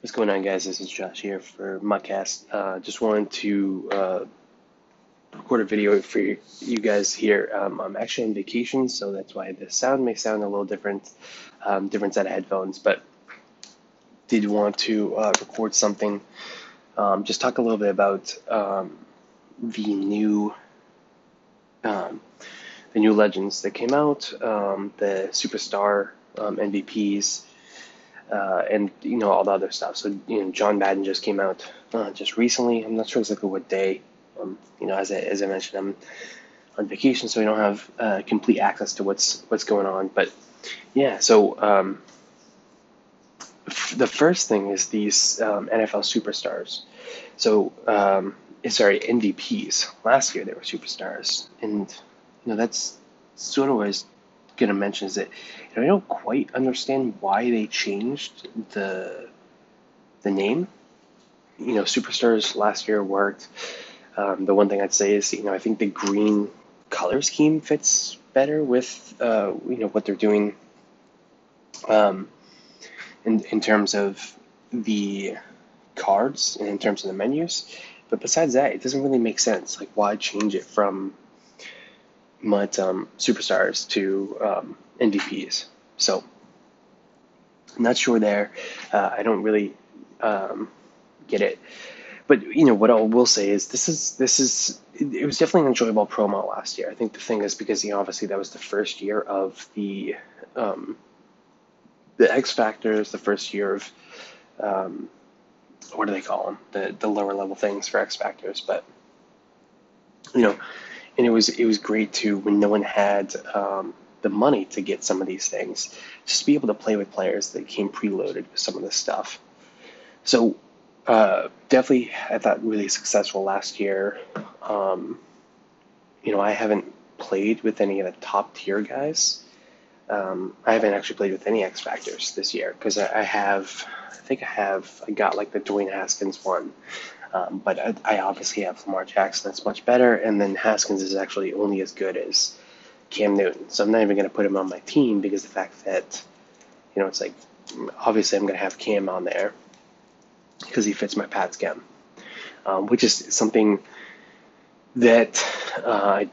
What's going on, guys? This is Josh here for Mudcast. Uh, just wanted to uh, record a video for you guys here. Um, I'm actually on vacation, so that's why the sound may sound a little different, um, different set of headphones. But did want to uh, record something. Um, just talk a little bit about um, the new, um, the new legends that came out, um, the superstar MVPs uh, and you know all the other stuff. So you know, John Madden just came out uh, just recently. I'm not sure exactly what day. Um, you know, as I, as I mentioned, I'm on vacation, so I don't have uh, complete access to what's what's going on. But yeah, so um, f- the first thing is these um, NFL superstars. So um, sorry, MVPs. Last year they were superstars, and you know that's sort of was going to mention is that you know, I don't quite understand why they changed the the name. You know, Superstars last year worked. Um, the one thing I'd say is, you know, I think the green color scheme fits better with, uh, you know, what they're doing um, in, in terms of the cards and in terms of the menus. But besides that, it doesn't really make sense. Like, why change it from MUT um, superstars to um. So I'm not sure there. Uh, I don't really um, get it. But you know what I will say is this is this is it was definitely an enjoyable promo last year. I think the thing is because you know obviously that was the first year of the um, the X Factors, the first year of um, what do they call them? The the lower level things for X Factors, but you know and it was it was great too when no one had um, the money to get some of these things, just to be able to play with players that came preloaded with some of this stuff. So uh, definitely, I thought really successful last year. Um, you know, I haven't played with any of the top tier guys. Um, I haven't actually played with any X Factors this year because I, I, have, I think I have, I got like the Dwayne Haskins one. Um, but I, I, obviously have Lamar Jackson that's much better, and then Haskins is actually only as good as Cam Newton. So I'm not even going to put him on my team because the fact that, you know, it's like, obviously I'm going to have Cam on there because he fits my Pat scheme, um, which is something that uh, I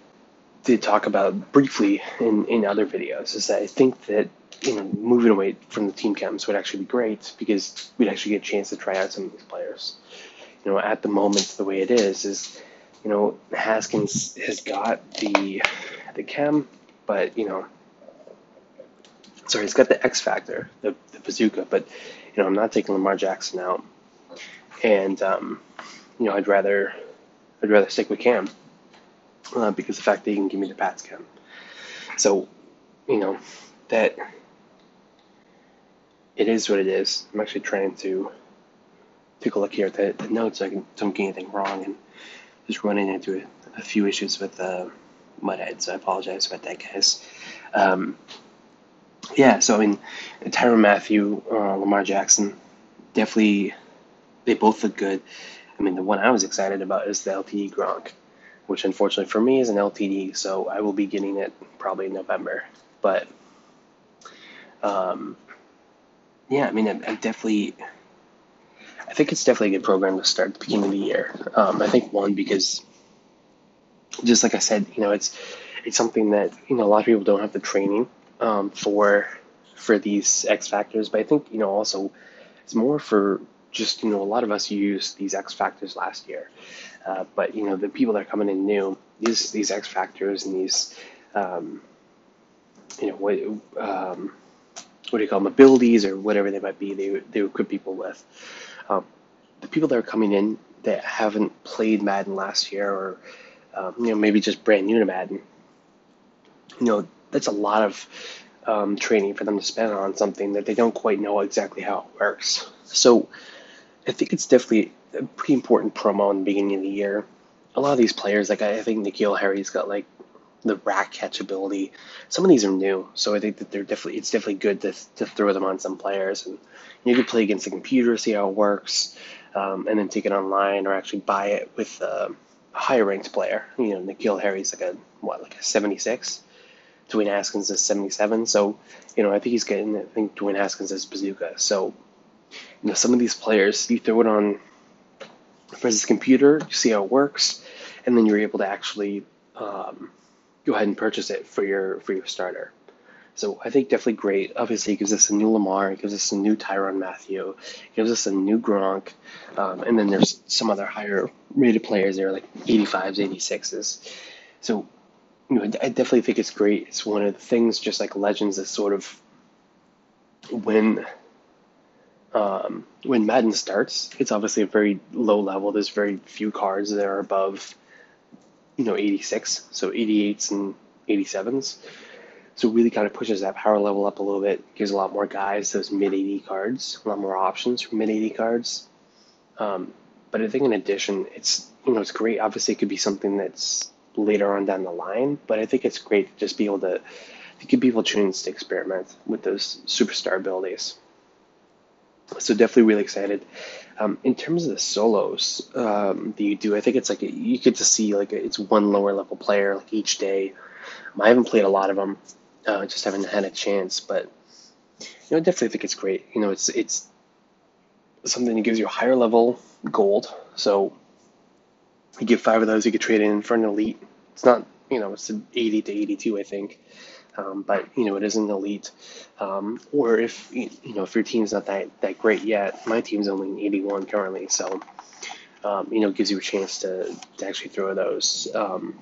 did talk about briefly in, in other videos, is that I think that you know, moving away from the team chems would actually be great because we'd actually get a chance to try out some of these players you know, at the moment, the way it is, is, you know, Haskins has got the the chem, but you know, sorry, he's got the X factor, the, the bazooka, but you know, I'm not taking Lamar Jackson out, and um, you know, I'd rather I'd rather stick with Cam uh, because the fact that he can give me the Pats chem. So, you know, that it is what it is. I'm actually trying to take a look here at the, the notes I don't get anything wrong and just running into a, a few issues with uh, Muthead, so I apologize about that, guys. Um, yeah, so I mean, Tyrann Mathieu, uh, Lamar Jackson, definitely, they both look good. I mean, the one I was excited about is the LTD Gronk, which unfortunately for me is an LTD, so I will be getting it probably in November. But, um, yeah, I mean, I, I definitely think it's definitely a good program to start at the beginning of the year. Um, I think one because, just like I said, you know, it's it's something that you know a lot of people don't have the training um, for for these X factors, but I think you know also it's more for just you know a lot of us used these X factors last year, uh, but you know the people that are coming in new, these these X factors and these um, you know what um, what do you call them abilities or whatever they might be they they equip people with um, the people that are coming in that haven't played Madden last year or um, you know maybe just brand new to Madden, you know that's a lot of um, training for them to spend on something that they don't quite know exactly how it works. So I think it's definitely a pretty important promo in the beginning of the year. A lot of these players, like I think N'Keal Harry's got like the rack catch ability. Some of these are new, so I think that they're definitely it's definitely good to, to throw them on some players, and you can play against the computer, see how it works, um, and then take it online or actually buy it with a higher ranked player. You know, N'Keal Harry's like a what, like a 76. Dwayne Haskins is 77, so you know I think he's getting. I think Dwayne Haskins is bazooka, so you know, some of these players, you throw it on versus computer, you see how it works, and then you're able to actually um, go ahead and purchase it for your for your starter. So I think definitely great. Obviously, it gives us a new Lamar, it gives us a new Tyrann Mathieu, it gives us a new Gronk, um, and then there's some other higher rated players there like 85s, 86s. So you know, I definitely think it's great. It's one of the things, just like Legends, is sort of when um, when Madden starts, it's obviously a very low level. There's very few cards that are above, you know, 86, so 88s and 87s. So really kind of pushes that power level up a little bit. Gives a lot more guys those mid 80 cards, a lot more options for mid 80 cards. Um, but I think in addition, it's you know it's great. Obviously, it could be something that's later on down the line, but I think it's great to just be able to to give people a chance to experiment with those superstar abilities. So definitely really excited. Um, in terms of the solos um, that you do, I think it's like you get to see like it's one lower level player like each day. Um, I haven't played a lot of them, uh, just haven't had a chance, but you know, I definitely think it's great. You know, it's it's something that gives you a higher level gold. So you get five of those, you could trade in for an elite. It's not, you know, it's 80 to 82, I think. Um, but you know it is an elite. Um, or if you know if your team's not that that great yet, my team's only an 81 currently, so um, you know it gives you a chance to, to actually throw those um,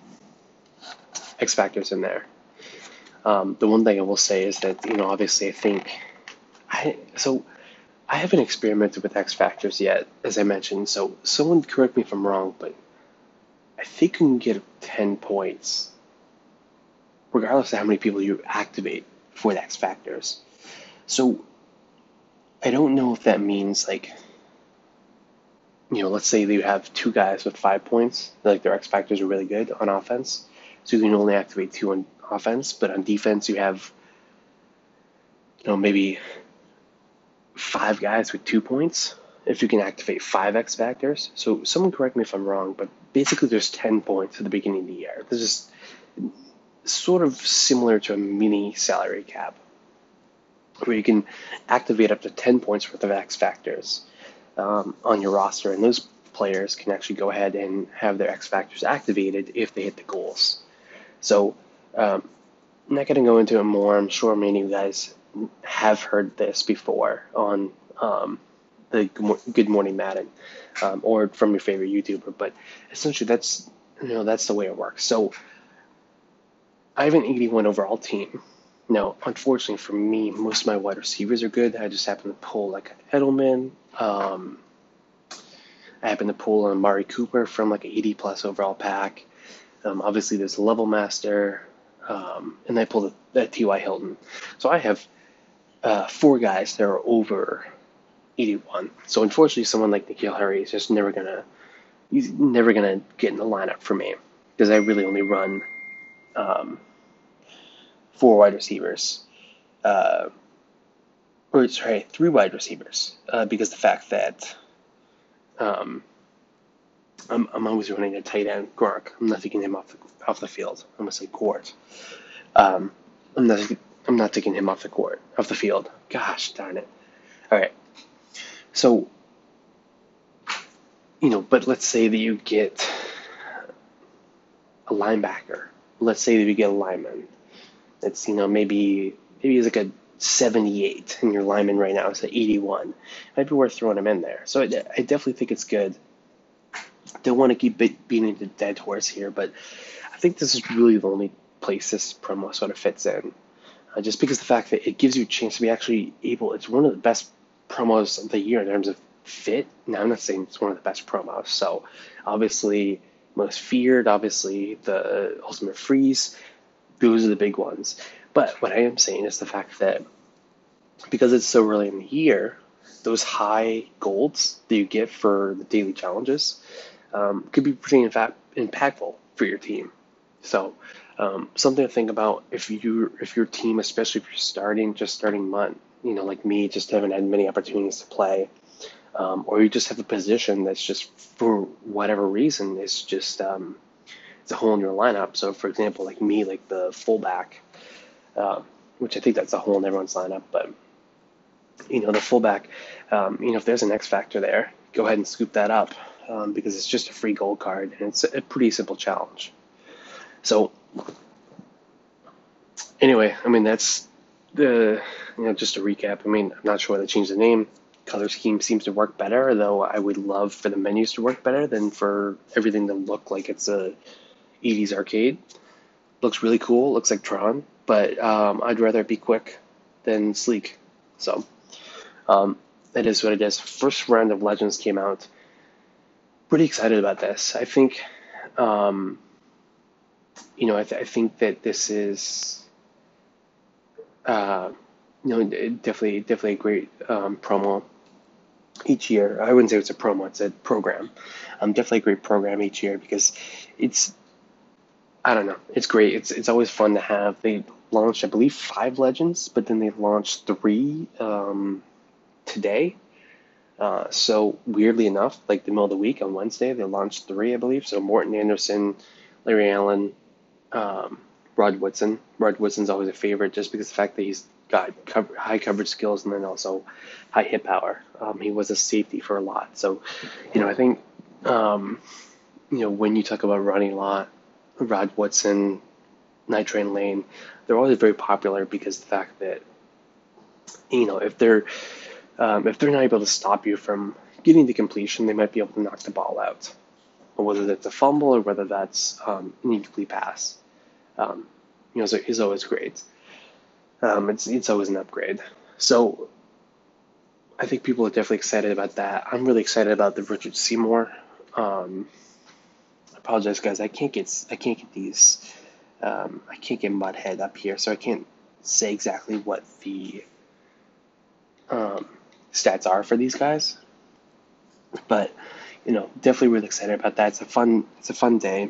X factors in there. Um, the one thing I will say is that you know obviously I think I so I haven't experimented with X factors yet, as I mentioned. So someone correct me if I'm wrong, but I think you can get 10 points regardless of how many people you activate for the X factors. So I don't know if that means like you know, let's say you have two guys with five points, like their X factors are really good on offense, so you can only activate two on offense, but on defense you have you know maybe five guys with two points if you can activate five X factors. So someone correct me if I'm wrong, but basically there's ten points at the beginning of the year. This is sort of similar to a mini salary cap, where you can activate up to 10 points worth of X factors um, on your roster, and those players can actually go ahead and have their X factors activated if they hit the goals. So, um, I'm not going to go into it more. I'm sure many of you guys have heard this before on um, the Good Morning Madden um, or from your favorite YouTuber, but essentially that's you know that's the way it works. So I have an 81 overall team. Now, unfortunately for me, most of my wide receivers are good. I just happen to pull like Edelman. Um, I happen to pull Amari Cooper from like an 80 plus overall pack. Um, obviously, there's Level Master, um, and I pulled that T.Y. Hilton. So I have uh, four guys that are over 81. So unfortunately, someone like N'Keal Harry is just never gonna, he's never gonna get in the lineup for me because I really only run um, four wide receivers, uh, or sorry, three wide receivers, uh, because the fact that um, I'm, I'm always running a tight end, Gronk. I'm not taking him off the off the field. I'm gonna say court. Um, I'm not I'm not taking him off the court off the field. Gosh darn it. All right. So you know, but let's say that you get a linebacker. Let's say that you get a lineman. That's you know maybe maybe he's like a 78 and your lineman right now is at 81 it might be worth throwing him in there. So I, I definitely think it's good. Don't want to keep beating the dead horse here but i think this is really the only place this promo sort of fits in uh, just because the fact that it gives you a chance to be actually able it's one of the best promos of the year in terms of fit now i'm not saying it's one of the best promos so obviously most feared, obviously, the Ultimate Freeze. Those are the big ones. But what I am saying is the fact that because it's so early in the year, those high golds that you get for the daily challenges um, could be pretty in fact impactful for your team. So um, something to think about if you if your team, especially if you're starting just starting month, you know, like me, just haven't had many opportunities to play um, or you just have a position that's just for whatever reason it's just um, it's a hole in your lineup. So, for example, like me, like the fullback, uh, which I think that's a hole in everyone's lineup, but you know, the fullback, um, you know, if there's an X factor there, go ahead and scoop that up um, because it's just a free gold card and it's a pretty simple challenge. So, anyway, I mean, that's the, you know, just a recap. I mean, I'm not sure why they changed the name. Color scheme seems to work better, though I would love for the menus to work better than for everything to look like it's a 80s arcade. Looks really cool, looks like Tron, but um, I'd rather it be quick than sleek. So, um, it is what it is. First round of Legends came out. Pretty excited about this. I think, um, you know, I, th- I, think that this is, uh, you know, definitely, definitely a great um, promo each year. I wouldn't say it's a promo; it's a program. Um, definitely a great program each year because it's, I don't know, it's great. It's it's always fun to have. They launched, I believe, five legends, but then they launched three. Um, today. Uh, so weirdly enough, like the middle of the week on Wednesday, they launched three, I believe. So Morten Andersen, Larry Allen, um, Rod Woodson. Rod Woodson's always a favorite just because the fact that he's got cover, high coverage skills and then also high hit power. Um, he was a safety for a lot. So, you know, I think, um, you know, when you talk about Ronnie Lott, Rod Woodson, Night Train Lane, they're always very popular because the fact that, you know, if they're um, if they're not able to stop you from getting the completion, they might be able to knock the ball out. whether that's a fumble or whether that's um, an incomplete pass, um, you know, so is always great. Um, it's it's always an upgrade. So I think people are definitely excited about that. I'm really excited about the Richard Seymour. Um, I apologize, guys. I can't get I can't get these. Um, I can't get Muthead up here, so I can't say exactly what the um, stats are for these guys. But you know, definitely really excited about that. It's a fun it's a fun day,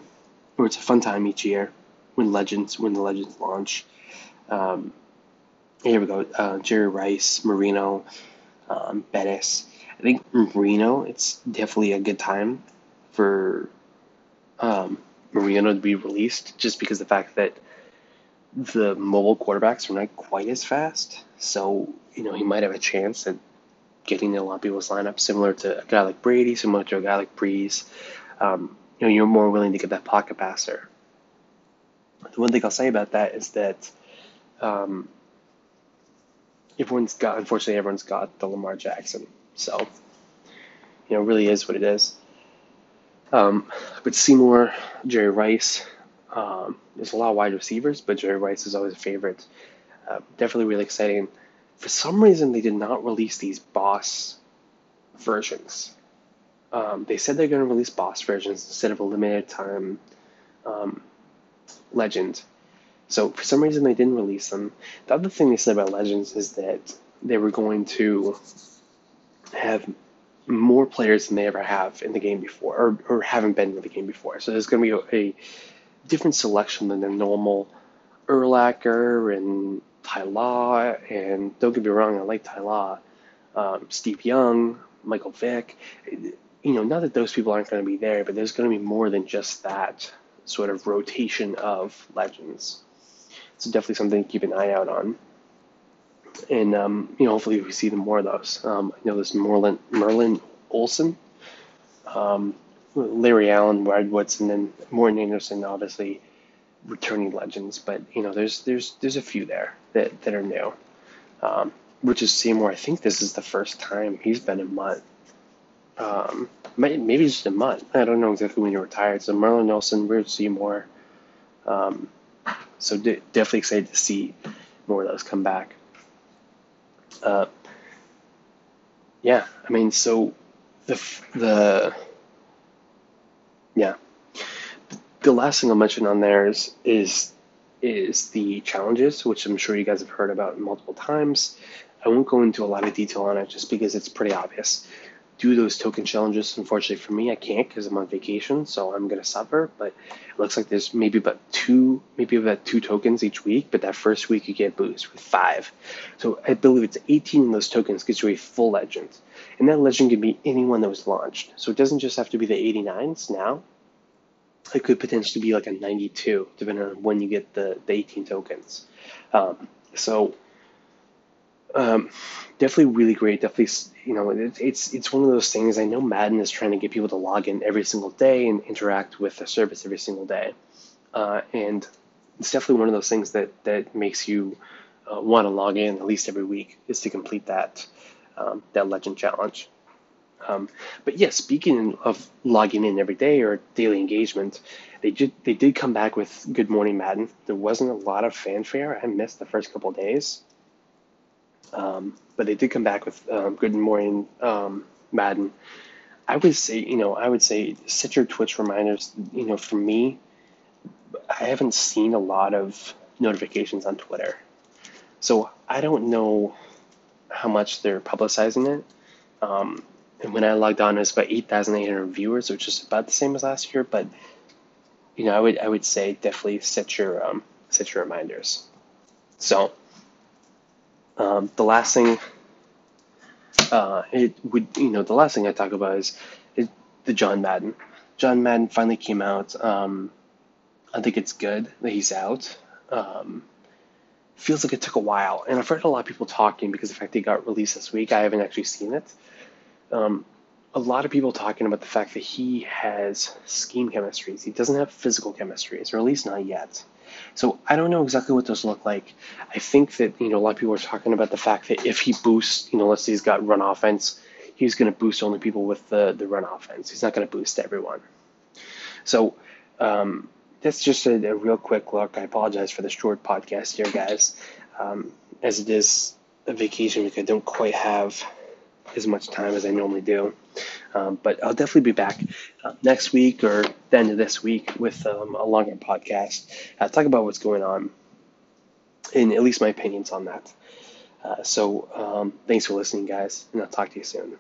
or it's a fun time each year when Legends when the Legends launch. Um, here we go. Uh, Jerry Rice, Marino, um, Bettis. I think Marino. It's definitely a good time for um, Marino to be released, just because the fact that the mobile quarterbacks are not quite as fast. So you know he might have a chance at getting in a lot of people's lineup, similar to a guy like Brady, similar to a guy like Brees. Um, you know, you're more willing to get that pocket passer. The one thing I'll say about that is that um, everyone's got, unfortunately, everyone's got the Lamar Jackson. So, you know, it really is what it is. Um, but Seymour, Jerry Rice, um, there's a lot of wide receivers, but Jerry Rice is always a favorite. Uh, definitely really exciting for some reason they did not release these boss versions. Um, they said they're going to release boss versions instead of a limited time um, legend. So for some reason they didn't release them. The other thing they said about legends is that they were going to have more players than they ever have in the game before, or, or haven't been in the game before. So there's going to be a, a different selection than the normal Urlacher and Ty Law, and don't get me wrong, I like Ty Law, um, Steve Young, Michael Vick. You know, not that those people aren't going to be there, but there's going to be more than just that sort of rotation of legends. So definitely something to keep an eye out on. And um, you know, hopefully we see more of those. Um, I know there's Merlin Merlin Olsen, um, Larry Allen, Rod Woodson, and Morten Andersen, obviously returning legends, but you know, there's there's there's a few there that that are new. Um, is Seymour. I think this is the first time he's been in MUT. Um, maybe just a month. I don't know exactly when he retired. So Merlin Olsen, Weird Seymour. Um, so de- definitely excited to see more of those come back. Uh, yeah, I mean, so the the yeah, the last thing I'll mention on there is is is the challenges, which I'm sure you guys have heard about multiple times. I won't go into a lot of detail on it just because it's pretty obvious. Do those token challenges. Unfortunately for me, I can't because I'm on vacation, so I'm gonna suffer. But it looks like there's maybe about two, maybe about two tokens each week. But that first week you get boost with five. So I believe it's 18 of those tokens gets you a full legend, and that legend can be anyone that was launched. So it doesn't just have to be the 89s now it could potentially be like a 92, depending on when you get the, the 18 tokens. Um, so um, definitely really great. Definitely, you know, it, it's it's one of those things. I know Madden is trying to get people to log in every single day and interact with the service every single day, uh, and it's definitely one of those things that that makes you uh, want to log in at least every week is to complete that um, that legend challenge. Um, but yeah, speaking of logging in every day or daily engagement, they did they did come back with Good Morning Madden. There wasn't a lot of fanfare. I missed the first couple days, um, but they did come back with um, Good Morning um, Madden. I would say, you know, I would say set your Twitch reminders. You know, for me, I haven't seen a lot of notifications on Twitter, so I don't know how much they're publicizing it. Um, and when I logged on, it was about 8,800 viewers, which is about the same as last year. But you know, I would I would say definitely set your um, set your reminders. So um, the last thing, uh, it would you know the last thing I talk about is, is the John Madden. John Madden finally came out. Um, I think it's good that he's out. Um, feels like it took a while, and I've heard a lot of people talking because the fact they got released this week. I haven't actually seen it um, a lot of people talking about the fact that he has scheme chemistries. He doesn't have physical chemistries, or at least not yet. So I don't know exactly what those look like. I think that you know a lot of people are talking about the fact that if he boosts, you know, let's say he's got run offense, he's going to boost only people with the the run offense. He's not going to boost everyone. So um, that's just a, a, real quick look. I apologize for the short podcast here, guys, um, as it is a vacation week. I don't quite have as much time as I normally do. Um, but I'll definitely be back uh, next week or the end of this week with um, a longer podcast. Uh, talk about what's going on, and at least my opinions on that. Uh, so um, thanks for listening, guys, and I'll talk to you soon.